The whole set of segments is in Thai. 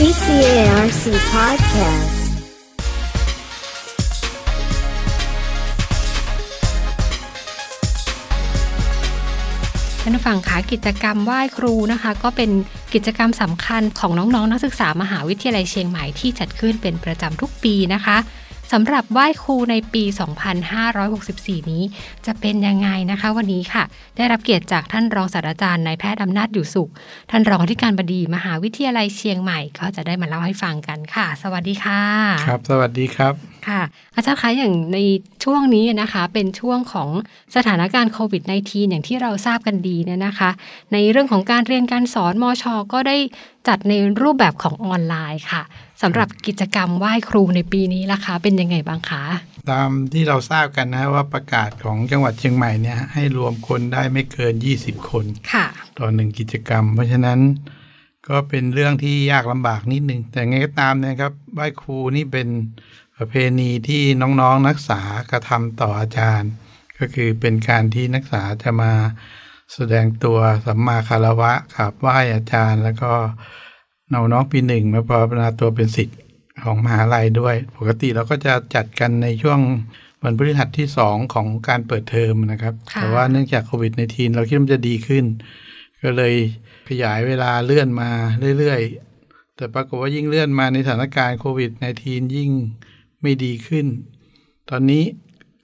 BCARC Podcast ท่านผู้ฟังคะกิจกรรมไหว้ครูนะคะ ก็เป็นกิจกรรมสำคัญของน้องๆนนักศึกษามหาวิทยาลัยเชียงใหม่ที่จัดขึ้นเป็นประจำทุกปีนะคะ สำหรับไหว้ครูในปี 2564 นี้ จะเป็นยังไงนะคะวันนี้ค่ะ ได้รับเกียรติจากท่านรองศาสตราจารย์นายแพทย์อำนาจอยู่สุข ท่านรองอธิการบดีมหาวิทยาลัยเชียงใหม่ก็จะได้มาเล่าให้ฟังกันค่ะ สวัสดีค่ะ ครับ สวัสดีครับค่ะ อาจารย์คะอย่างในช่วงนี้นะคะ เป็นช่วงของสถานการณ์โควิด -19 อย่างที่เราทราบกันดีเนี่ยนะคะ ในเรื่องของการเรียนการสอนมอชอก็ได้จัดในรูปแบบของออนไลน์ค่ะ สำหรับกิจกรรมไหว้ครูในปีนี้ล่ะคะ เป็นยังไงบ้างคะ ตามที่เราทราบกันนะว่าประกาศของจังหวัดเชียงใหม่เนี่ยให้รวมคนได้ไม่เกิน 20 คนค่ะต่อหนึ่งกิจกรรม เพราะฉะนั้นก็เป็นเรื่องที่ยากลำบากนิดนึง แต่ไงก็ตามนะครับไหว้ครูนี่เป็นประเพณีที่น้องๆนนักศึกษากระทำต่ออาจารย์ ก็คือเป็นการที่นักศึกษาจะมาแสดงตัวสัมมาคารวะขับไหว้อาจารย์แล้วก็ น้องน้องปีหนึ่งมาปรนาตัวเป็นสิทธิ์ของมหาลัยด้วย ปกติเราก็จะจัดกันในช่วงวันพฤหัสที่สองของการเปิดเทอมนะครับค่ะแต่ว่าเนื่องจากโควิดในทีเราคิดว่ามันจะดีขึ้น ก็เลยขยายเวลาเลื่อนมาเรื่อยๆ แต่ปรากฏว่ายิ่งเลื่อนมาในสถานการณ์โควิดในทียิ่งไม่ดีขึ้น ตอนนี้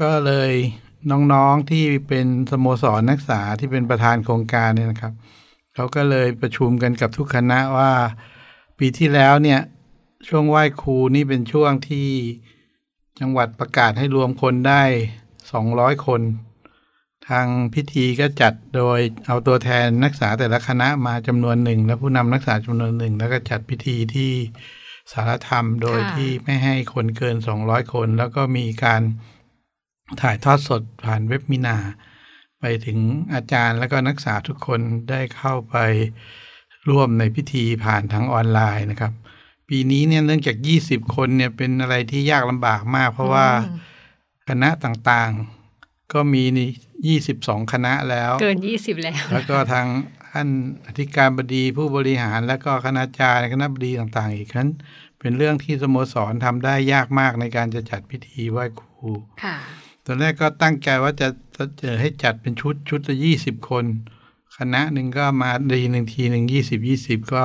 ก็เลยน้องๆที่เป็นสโมสรนักศึกษาที่เป็นประธานโครงการเนี่ยนะครับ เขาก็เลยประชุมกันกับทุกคณะว่า ปีที่แล้วเนี่ยช่วงไหว้ครูนี่เป็นช่วงที่จังหวัดประกาศให้รวมคนได้ 200 คน ทางพิธีก็จัดโดยเอาตัวแทนนักศึกษาแต่ละคณะมาจำนวนหนึ่ง และผู้นำนักศึกษาจำนวนหนึ่ง แล้วก็จัดพิธีที่สารธรรมโดยที่ไม่ให้คนเกิน 200 คน แล้วก็มีการถ่ายทอดสดผ่านเว็บมินา ไปถึงอาจารย์และก็นักศึกษาทุกคนได้เข้าไปร่วมในพิธีผ่านทางออนไลน์นะครับ ปีนี้เนี่ยเนื่องจาก 20 คนเนี่ยเป็นอะไรที่ยากลำบากมาก เพราะว่าอืมคณะต่างๆ ก็มีนี่22คณะแล้ว เกิน20แล้ว แล้วก็ทางท่านอธิการบดีผู้บริหารแล้วก็คณาจารย์คณะบดีต่างๆ อีกครั้นเป็นเรื่องที่สโมสรทำได้ยากมากในการจะจัดพิธีไหว้ครูค่ะ ตอนแรกก็ตั้งใจว่าจะจะให้จัดเป็นชุดชุดละยี่สิบคน คณะหนึ่งก็มาดีหนึ่งทีหนึ่งยี่สิบยี่สิบก็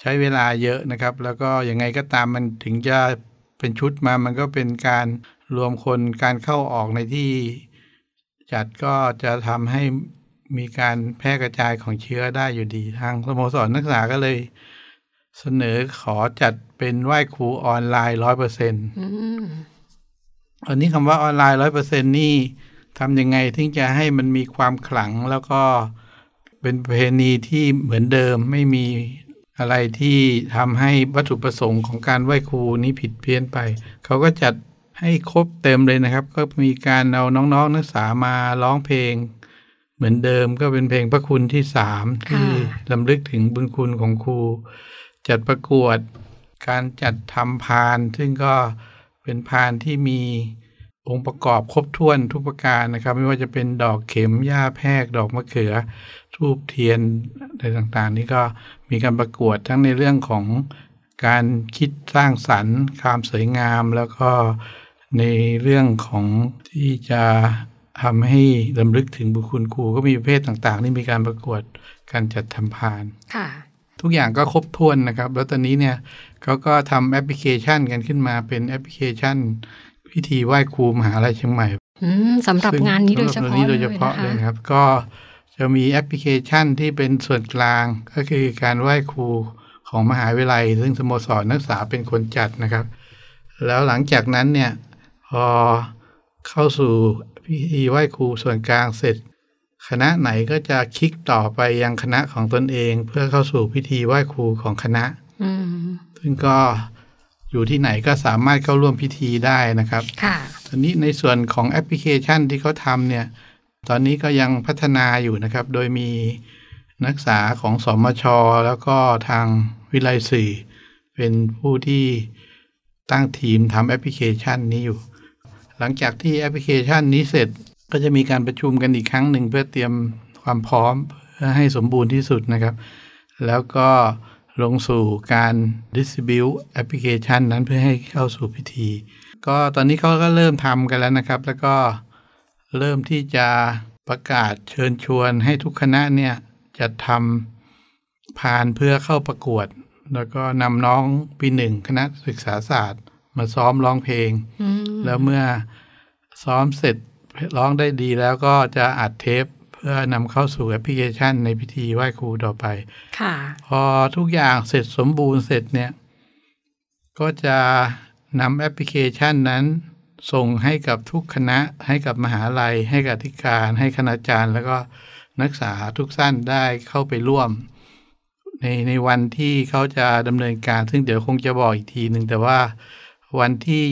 ใช้เวลาเยอะนะครับ แล้วก็ยังไงก็ตามมันถึงจะเป็นชุดมามันก็เป็นการรวมคนการเข้าออกในที่จัดก็จะทำให้มีการแพร่กระจายของเชื้อได้อยู่ดี ทางสโมสรนักศึกษาก็เลยเสนอขอจัดเป็นไหว้ครูออนไลน์ร้อยเปอร์เซ็นต์ อืมอันนี้คำว่าออนไลน์ร้อยเปอร์เซ็นนี่ทำยังไงถึงจะให้มันมีความขลังแล้วก็เป็นประเพณีที่เหมือนเดิมไม่มีอะไรที่ทำให้วัตถุประสงค์ของการไหว้ครูนี้ผิดเพี้ยนไป เขาก็จัดให้ครบเต็มเลยนะครับ ก็มีการเอาน้องๆนักศึกษามาร้องเพลง เหมือนเดิมก็เป็นเพลงพระคุณที่สามที่ลำลึกถึงบุญคุณของครู จัดประกวด การจัดทำพาน ซึ่งก็ เป็นพานที่มีองค์ประกอบครบถ้วนทุกประการนะครับ ไม่ว่าจะเป็นดอกเข็มหญ้าแพรกดอกมะเขือทูบเทียนอะไรต่างๆ นี่ก็มีการประกวดทั้งในเรื่องของการคิดสร้างสรรค์ความสวยงาม แล้วก็ในเรื่องของที่จะทำให้ลำลึกถึงบุญคุณครูก็มีประเภทต่างๆที่มีการประกวดการจัดทำพาน ค่ะ ทุกอย่างก็ครบถ้วนนะครับ แล้วตอนนี้เนี่ยเขาก็ทำแอปพลิเคชันกันขึ้นมาเป็นแอปพลิเคชัน พิธีไหว้ครูมหาลัยเชียงใหม่อืมสำหรับซึ่งานนี้โดยเฉสำหรับพาะนี้เลโดยยเฉพาะนะเลยคะนะครับ ก็จะมีแอปพลิเคชันที่เป็นส่วนกลางก็คือการไหว้ครูของมหาวิทยาลัย ซึ่งสโมสรนักศึกษาเป็นคนจัดนะครับ แล้วหลังจากนั้นเนี่ยพอเข้าสู่พิธีไหว้ครูส่วนกลางเสร็จ คณะไหนก็จะคลิกต่อไปยังคณะของตนเอง เพื่อเข้าสู่พิธีไหว้ครูของคณะอืมซึ่งก็อยู่ที่ไหนก็สามารถเข้าร่วมพิธีได้นะครับ ค่ะตอนนี้ในส่วนของแอปพลิเคชันที่เขาทำเนี่ย ตอนนี้ก็ยังพัฒนาอยู่นะครับ โดยมีนักศึกษาของสมช แล้วก็ทางวิไลสื่อเป็นผู้ที่ตั้งทีมทำแอปพลิเคชันนี้อยู่ หลังจากที่แอปพลิเคชันนี้เสร็จ ก็จะมีการประชุมกันอีกครั้งหนึ่งเพื่อเตรียมความพร้อมเพื่อให้สมบูรณ์ที่สุดนะครับ แล้วก็ลงสู่การ distribute application นั้นเพื่อให้เข้าสู่พิธี ก็ตอนนี้เขาก็เริ่มทำกันแล้วนะครับ แล้วก็เริ่มที่จะประกาศเชิญชวนให้ทุกคณะเนี่ยจะทำผ่านเพื่อเข้าประกวด แล้วก็นำน้องปีหนึ่งคณะศึกษาศาสตร์ มาซ้อมร้องเพลงอืมแล้วเมื่อซ้อมเสร็จ ร้องได้ดีแล้วก็จะอัดเทปเพื่อนำเข้าสู่แอปพลิเคชันในพิธีไหว้ครูต่อไป ค่ะ พอทุกอย่างเสร็จสมบูรณ์เสร็จเนี่ย ก็จะนำแอปพลิเคชันนั้น ส่งให้กับทุกคณะ ให้กับมหาลัย ให้กับอธิการ ให้คณาจารย์ แล้วก็นักศึกษาทุกท่านได้เข้าไปร่วม ในในวันที่เขาจะดำเนินการ ซึ่งเดี๋ยวคงจะบอกอีกทีหนึ่งแต่ว่าวันที่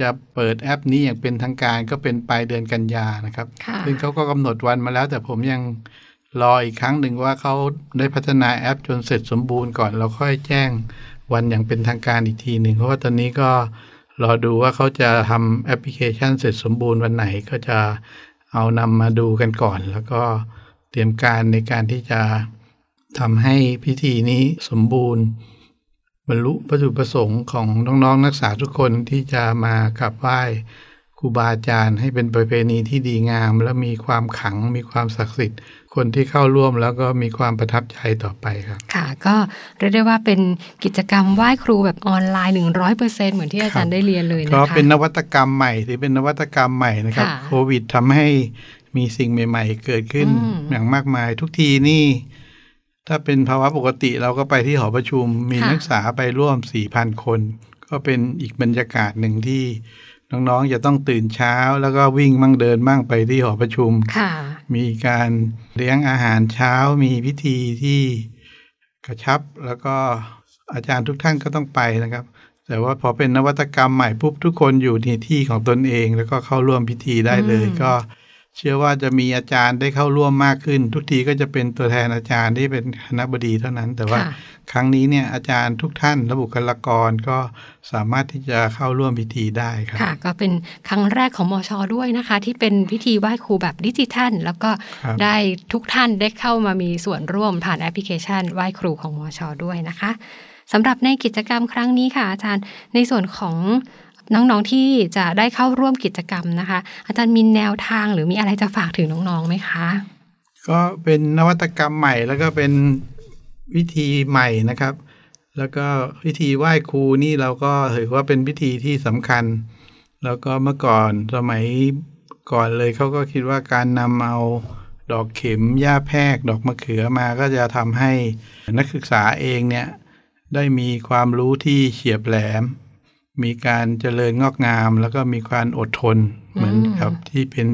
จะเปิดแอปนี้อย่างเป็นทางการก็เป็นปลายเดือนกันยานะครับค่ะซึ่งเขาก็กำหนดวันมาแล้ว แต่ผมยังรออีกครั้งหนึ่งว่าเขาได้พัฒนาแอปจนเสร็จสมบูรณ์ก่อน เราค่อยแจ้งวันอย่างเป็นทางการอีกทีหนึ่งเพราะว่าตอนนี้ก็รอดูว่าเขาจะทำแอปพลิเคชันเสร็จสมบูรณ์วันไหนก็จะเอานำมาดูกันก่อน แล้วก็เตรียมการในการที่จะทำให้พิธีนี้สมบูรณ์ บรรลุวัตถุประสงค์ของน้องๆนักศึกษาทุกคนที่จะมากราบไหว้ครูบาอาจารย์ให้เป็นประเพณีที่ดีงาม และมีความขลังมีความศักดิ์สิทธิ์ คนที่เข้าร่วมแล้วก็มีความประทับใจต่อไปครับ ค่ะ ก็เรียกได้ว่าเป็นกิจกรรมไหว้ครูแบบออนไลน์หนึ่งร้อยเปอร์เซ็นเหมือนที่อาจารย์ได้เรียนเลยนะคะก็เป็นนวัตกรรมใหม่ถือเป็นนวัตกรรมใหม่นะครับค่ะโควิดทำให้มีสิ่งใหม่ ๆ เกิดขึ้นอืมอย่างมากมาย ทุกทีนี่ ถ้าเป็นภาวะปกติเราก็ไปที่หอประชุม มีค่ะนักศึกษาไปร่วมสี่พันคน ก็เป็นอีกบรรยากาศหนึ่งที่น้องๆจะต้องตื่นเช้า แล้วก็วิ่งมั่งเดินมั่งไปที่หอประชุมค่ะมีการเลี้ยงอาหารเช้า มีพิธีที่กระชับ แล้วก็อาจารย์ทุกท่านก็ต้องไปนะครับ แต่ว่าพอเป็นนวัตกรรมใหม่ปุ๊บทุกคนอยู่ในที่ของตนเอง แล้วก็เข้าร่วมพิธีได้เลยอืมก็ เชื่อว่าจะมีอาจารย์ได้เข้าร่วมมากขึ้น ทุกทีก็จะเป็นตัวแทนอาจารย์ที่เป็นคณะบดีเท่านั้น แต่ว่าค่ะครั้งนี้เนี่ยอาจารย์ทุกท่านและบุคลากรก็สามารถที่จะเข้าร่วมพิธีได้ครับค่ะ ก็เป็นครั้งแรกของมอชอด้วยนะคะ ที่เป็นพิธีไหว้ครูแบบดิจิทัล แล้วก็ครับได้ทุกท่านได้เข้ามามีส่วนร่วมผ่านแอปพลิเคชันไหว้ครูของมอชอด้วยนะคะสำหรับในกิจกรรมครั้งนี้ค่ะอาจารย์ในส่วนของ น้องๆที่จะได้เข้าร่วมกิจกรรมนะคะ อาจารย์มีแนวทางหรือมีอะไรจะฝากถึงน้องๆไหมคะ ก็เป็นนวัตกรรมใหม่แล้วก็เป็นวิธีใหม่นะครับ แล้วก็พิธีไหว้ครูนี่เราก็ถือว่าเป็นพิธีที่สำคัญ แล้วก็เมื่อก่อนสมัยก่อนเลยเขาก็คิดว่าการนำเอาดอกเข็มหญ้าแพรกดอกมะเขือมาก็จะทำให้นักศึกษาเองเนี่ยได้มีความรู้ที่เฉียบแหลม มีการเจริญงอกงาม แล้วก็มีความอดทนเหมือนกับที่เป็น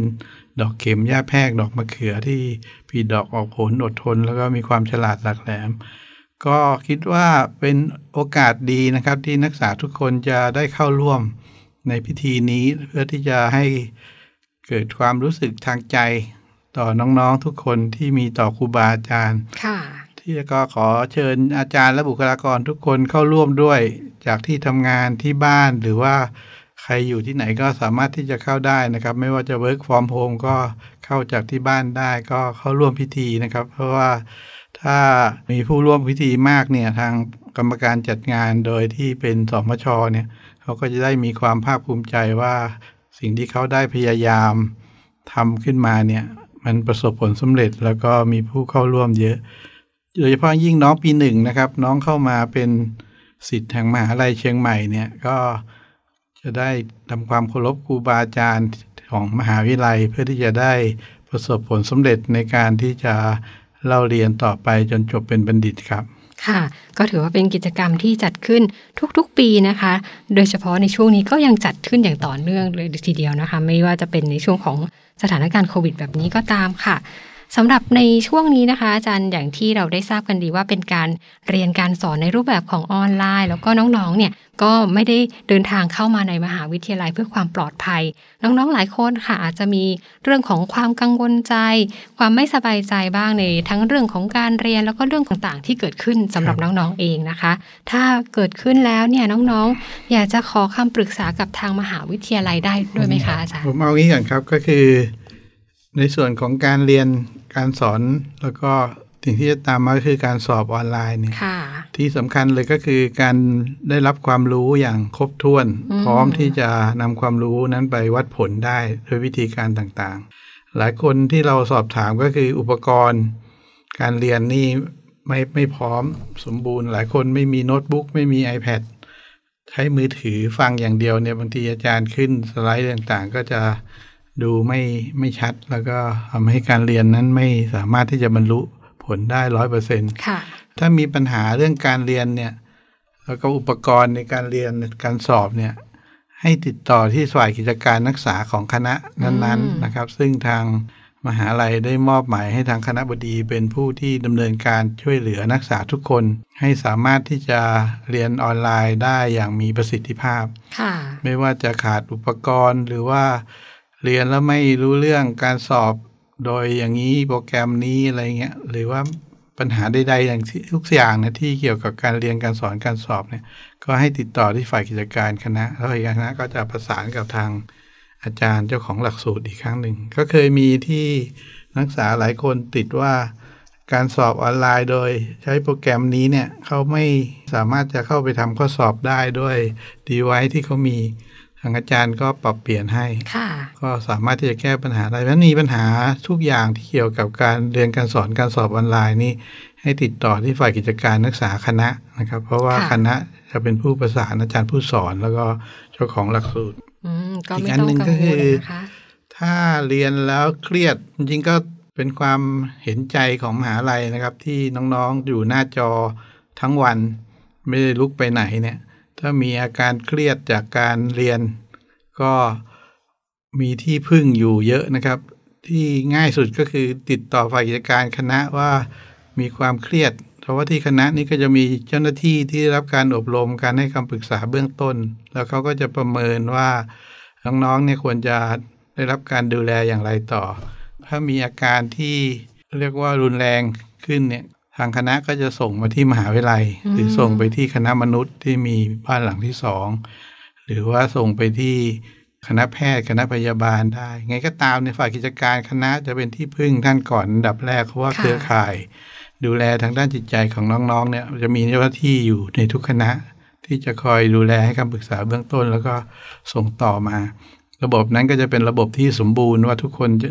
ดอกเข็มหญ้าแพรกดอกมะเขือที่ผลิดอกออกผลอดทน แล้วก็มีความฉลาดหลักแหลม ก็คิดว่าเป็นโอกาสดีนะครับ ที่นักศึกษาทุกคนจะได้เข้าร่วมในพิธีนี้เพื่อที่จะให้เกิดความรู้สึกทางใจต่อน้องๆทุกคนที่มีต่อครูบาอาจารย์ค่ะ ที่ก็ขอเชิญอาจารย์และบุคลากรทุกคนเข้าร่วมด้วย จากที่ทำงานที่บ้านหรือว่าใครอยู่ที่ไหนก็สามารถที่จะเข้าได้นะครับ ไม่ว่าจะ work from home ก็เข้าจากที่บ้านได้ก็เข้าร่วมพิธีนะครับ เพราะว่าถ้ามีผู้ร่วมพิธีมากเนี่ยทางกรรมการจัดงานโดยที่เป็นสมชเนี่ยเขาก็จะได้มีความภาคภูมิใจว่าสิ่งที่เขาได้พยายามทำขึ้นมาเนี่ยมันประสบผลสำเร็จแล้วก็มีผู้เข้าร่วมเยอะ โดยเฉพาะยิ่งน้องปีหนึ่งนะครับ น้องเข้ามาเป็นสิทธิ์แห่งมหาลัยเชียงใหม่เนี่ยก็จะได้ทำความเคารพครูบาอาจารย์ของมหาวิทยาลัย เพื่อที่จะได้ประสบผลสำเร็จในการที่จะเล่าเรียนต่อไปจนจบเป็นบัณฑิตครับค่ะ ก็ถือว่าเป็นกิจกรรมที่จัดขึ้นทุกๆปีนะคะ โดยเฉพาะในช่วงนี้ก็ยังจัดขึ้นอย่างต่อเนื่องเลยทีเดียวนะคะ ไม่ว่าจะเป็นในช่วงของสถานการณ์โควิดแบบนี้ก็ตามค่ะ สำหรับในช่วงนี้นะคะ อาจารย์อย่างที่เราได้ทราบกันดีว่าเป็นการเรียนการสอนในรูปแบบของออนไลน์ แล้วก็น้องๆเนี่ยก็ไม่ได้เดินทางเข้ามาในมหาวิทยาลัยเพื่อความปลอดภัย น้องๆหลายคนค่ะ อาจจะมีเรื่องของความกังวลใจ ความไม่สบายใจบ้างในทั้งเรื่องของการเรียนแล้วก็เรื่องต่างๆ ที่เกิดขึ้นสำหรับน้องๆเองนะคะ ถ้าเกิดขึ้นแล้วเนี่ยน้องๆ อยากจะขอคำปรึกษากับทางมหาวิทยาลัยได้ด้วยไหมคะอาจารย์ผมเอางี้ก่อนครับก็คือ ในส่วนของการเรียน การสอนแล้วก็สิ่งที่จะตามมาก็คือการสอบออนไลน์เนี่ยค่ะที่สำคัญเลยก็คือการได้รับความรู้อย่างครบถ้วนอืมพร้อมที่จะนำความรู้นั้นไปวัดผลได้โดยวิธีการต่างๆ หลายคนที่เราสอบถามก็คืออุปกรณ์ การเรียนนี่ไม่ไม่พร้อมสมบูรณ์ หลายคนไม่มีโน้ตบุ๊กไม่มี iPad ใช้มือถือฟังอย่างเดียวเนี่ยบางทีอาจารย์ขึ้นสไลด์ต่างๆ ก็จะ ดูไม่ไม่ชัดแล้วก็ทำให้การเรียนนั้นไม่สามารถที่จะบรรลุผลได้ร้อยเปอร์เซ็นต์ค่ะถ้ามีปัญหาเรื่องการเรียนเนี่ย แล้วก็อุปกรณ์ในการเรียนการสอบเนี่ย ให้ติดต่อที่ฝ่ายกิจการนักศึกษาของคณะนั้นอืมๆนะครับ ซึ่งทางมหาลัยได้มอบหมายให้ทางคณะบดีเป็นผู้ที่ดำเนินการช่วยเหลือนักศึกษาทุกคน ให้สามารถที่จะเรียนออนไลน์ได้อย่างมีประสิทธิภาพค่ะไม่ว่าจะขาดอุปกรณ์หรือว่า เรียนแล้วไม่รู้เรื่องการสอบโดยอย่างนี้โปรแกรมนี้อะไรเงี้ยหรือว่าปัญหาใดๆอย่างทุกอย่างนะที่เกี่ยวกับการเรียนการสอนการสอบเนี่ยก็ให้ติดต่อที่ฝ่ายกิจการคณะแล้วฝ่ายกิจการคณะก็จะประสานกับทางอาจารย์เจ้าของหลักสูตรอีกครั้งหนึ่งก็เคยมีที่นักศึกษาหลายคนติดว่าการสอบออนไลน์โดยใช้โปรแกรมนี้เนี่ยเขาไม่สามารถจะเข้าไปทำข้อสอบได้ด้วยดีไวที่เขามี ทางอาจารย์ก็ปรับเปลี่ยนให้ค่ะก็สามารถที่จะแก้ปัญหาได้เพราะฉะนั้นมีปัญหาทุกอย่างที่เกี่ยวกับการเรียนการสอนการสอบออนไลน์นี่ให้ติดต่อที่ฝ่ายกิจการนักศึกษาคณะนะครับ เพราะว่าค่ะคณะจะเป็นผู้ประสานอาจารย์ผู้สอนแล้วก็เจ้าของหลักสูตรอืมก็อีกไม่อันต้องหนึ่งกังก็วคืลอนะคะถ้าเรียนแล้วเครียดจริงๆก็เป็นความเห็นใจของมหาลัยนะครับ ที่น้องๆอยู่หน้าจอทั้งวัน ไม่ได้ลุกไปไหนเนี่ย ถ้ามีอาการเครียดจากการเรียน ก็มีที่พึ่งอยู่เยอะนะครับ ที่ง่ายสุดก็คือติดต่อฝ่ายกิจการคณะว่ามีความเครียด เพราะว่าที่คณะนี้ก็จะมีเจ้าหน้าที่ที่รับการอบรมการให้คำปรึกษาเบื้องต้น แล้วเขาก็จะประเมินว่าน้องๆเนี่ยควรจะได้รับการดูแลอย่างไรต่อ ถ้ามีอาการที่เรียกว่ารุนแรงขึ้นเนี่ยางคณะก็จะส่งมาที่มหาวิทยาลัย หรือส่งไปที่คณะมนุษย์ที่มีบ้านหลังที่สองหรือว่าส่งไปที่คณะแพทย์คณะพยาบาลได้ ไงก็ตามในฝ่ายกิจการคณะจะเป็นที่พึ่งท่านก่อนอันดับแรกเพราะว่าค่ะเครือข่าย ดูแลทางด้านจิตใจของน้องๆเนี่ยจะมีเจ้าหน้าที่อยู่ในทุกคณะ ที่จะคอยดูแลให้คำปรึกษาเบื้องต้น แล้วก็ส่งต่อมา ระบบนั้นก็จะเป็นระบบที่สมบูรณ์ว่าทุกคนจะ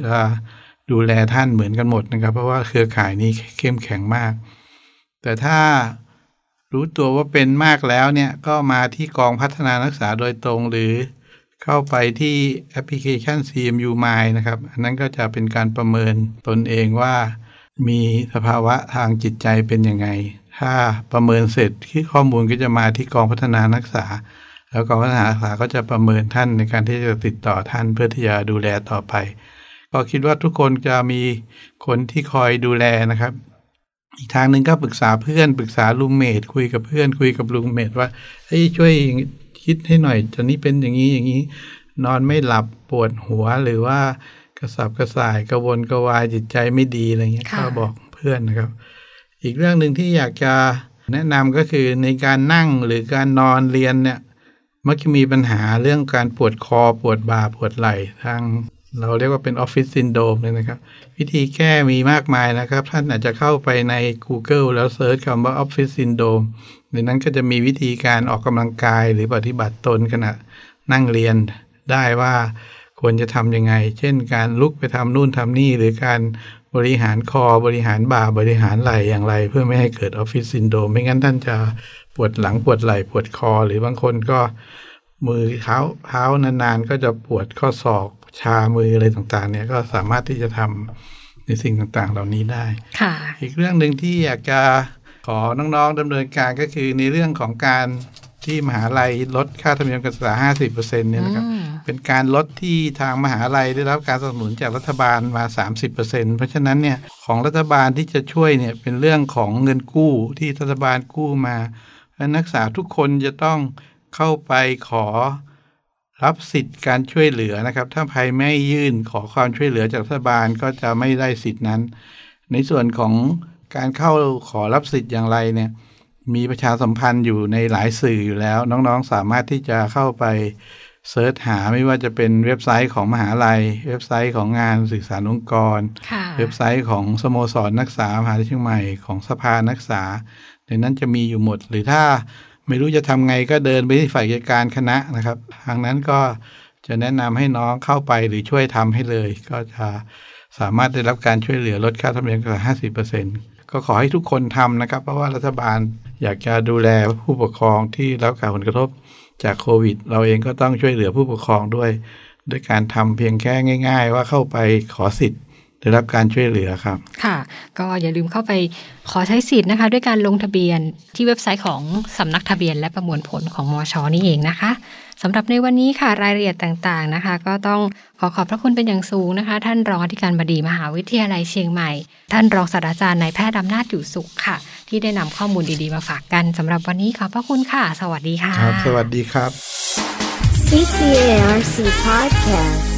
ดูแลท่านเหมือนกันหมดนะครับ เพราะว่าเครือข่ายนี้เข้มแข็งมาก แต่ถ้ารู้ตัวว่าเป็นมากแล้วเนี่ยก็มาที่กองพัฒนานักศึกษาโดยตรงหรือเข้าไปที่แอปพลิเคชัน CMU Mind นะครับ อันนั้นก็จะเป็นการประเมินตนเองว่า มีสภาวะทางจิตใจเป็นยังไง ถ้าประเมินเสร็จที่ข้อมูลก็จะมาที่กองพัฒนานักศึกษา แล้วกองพัฒนานักศึกษาก็จะประเมินท่านในการที่จะติดต่อท่านเพื่อที่จะดูแลต่อไป ก็คิดว่าทุกคนจะมีคนที่คอยดูแลนะครับ อีกทางหนึ่งก็ปรึกษาเพื่อนปรึกษาลูมเมทคุยกับเพื่อน คุยกับลูมเมทว่าเฮ้ยช่วยคิดให้หน่อยตอนนี้เป็นอย่างนี้อย่างนี้ นอนไม่หลับปวดหัวหรือว่ากระสับกระส่ายกระวนกระวายจิตใจไม่ดีอะไรเงี้ยค่ะก็บอกเพื่อนนะครับ อีกเรื่องหนึ่งที่อยากจะแนะนำก็คือในการนั่งหรือการนอนเรียนเนี่ยมักจะมีปัญหาเรื่องการปวดคอปวดบ่าปวดไหล่ทาง เราเรียกว่าเป็นออฟฟิศซินโดรมเลยนะครับ วิธีแก้มีมากมายนะครับ ท่านอาจจะเข้าไปใน Google แล้ว search คำว่าออฟฟิศซินโดรมในนั้นก็จะมีวิธีการออกกำลังกายหรือปฏิบัติตนขณะนั่งเรียนได้ว่าควรจะทำยังไง เช่น การลุกไปทำนู่นทำนี่หรือการบริหารคอบริหารบ่าบริหารไหล่อย่างไร เพื่อไม่ให้เกิดออฟฟิศซินโดมไม่งั้นท่านจะปวดหลังปวดไหล่ปวดคอ หรือ บางคนก็มือเท้าเท้านานๆ ก็จะปวดข้อศอก ชามืออะไรต่างๆ เนี่ยก็สามารถที่จะทำในสิ่งต่างๆ เหล่านี้ได้ค่ะ อีกเรื่องหนึ่งที่อยากจะขอน้องๆดำเนินการก็คือในเรื่องของการที่มหาลัยลดค่าธรรมเนียมการศึกษา 50%เนี่ยนะครับอืมเป็นการลดที่ทางมหาลัยได้รับการสนับสนุนจากรัฐบาลมา 30%เพราะฉะนั้นเนี่ยของรัฐบาลที่จะช่วยเนี่ยเป็นเรื่องของเงินกู้ที่รัฐบาลกู้มาเพราะฉะนั้นนักศึกษาทุกคนจะต้องเข้าไปขอ รับสิทธิ์การช่วยเหลือนะครับ ถ้าใครไม่ยื่นขอความช่วยเหลือจากรัฐบาลก็จะไม่ได้สิทธิ์นั้น ในส่วนของการเข้าขอรับสิทธิ์อย่างไรเนี่ย มีประชาสัมพันธ์อยู่ในหลายสื่ออยู่แล้ว น้องๆสามารถที่จะเข้าไป search หาไม่ว่าจะเป็นเว็บไซต์ของมหาลัย เว็บไซต์ของงานสื่อสารองค์กรค่ะเว็บไซต์ของสโมสรนักศึกษามหาวิทยาลัยเชียงใหม่ของสภานักศึกษา ในนั้นจะมีอยู่หมด หรือถ้า ไม่รู้จะทำไงก็เดินไปที่ฝ่ายกิจการคณะนะครับ ทางนั้นก็จะแนะนำให้น้องเข้าไปหรือช่วยทำให้เลย ก็จะสามารถได้รับการช่วยเหลือลดค่าธรรมเนียมการห้าสิบเปอร์เซ็นก็ขอให้ทุกคนทำนะครับ เพราะว่ารัฐบาลอยากจะดูแลผู้ปกครองที่รับการผลกระทบจากโควิด เราเองก็ต้องช่วยเหลือผู้ปกครองด้วย ด้วยการทำเพียงแค่ง่าย ๆ ว่าเข้าไปขอสิทธิ์ ได้รับการช่วยเหลือครับ ค่ะ ก็อย่าลืมเข้าไปขอใช้สิทธิ์นะคะ ด้วยการลงทะเบียนที่เว็บไซต์ของสำนักทะเบียน และประมวลผลของมอชอนี่เองนะคะสำหรับในวันนี้ค่ะรายละเอียดต่างๆนะคะ ก็ต้องขอขอบพระคุณเป็นอย่างสูงนะคะ ท่านรองอธิการบดีมหาวิทยาลัยเชียงใหม่ ท่านรองศาสตราจารย์นายแพทย์อำนาจอยู่สุขค่ะ ที่ได้นำข้อมูลดีๆมาฝากกันสำหรับวันนี้ขอบพระคุณค่ะ สวัสดีค่ะครับสวัสดีครับ CCARC Podcast.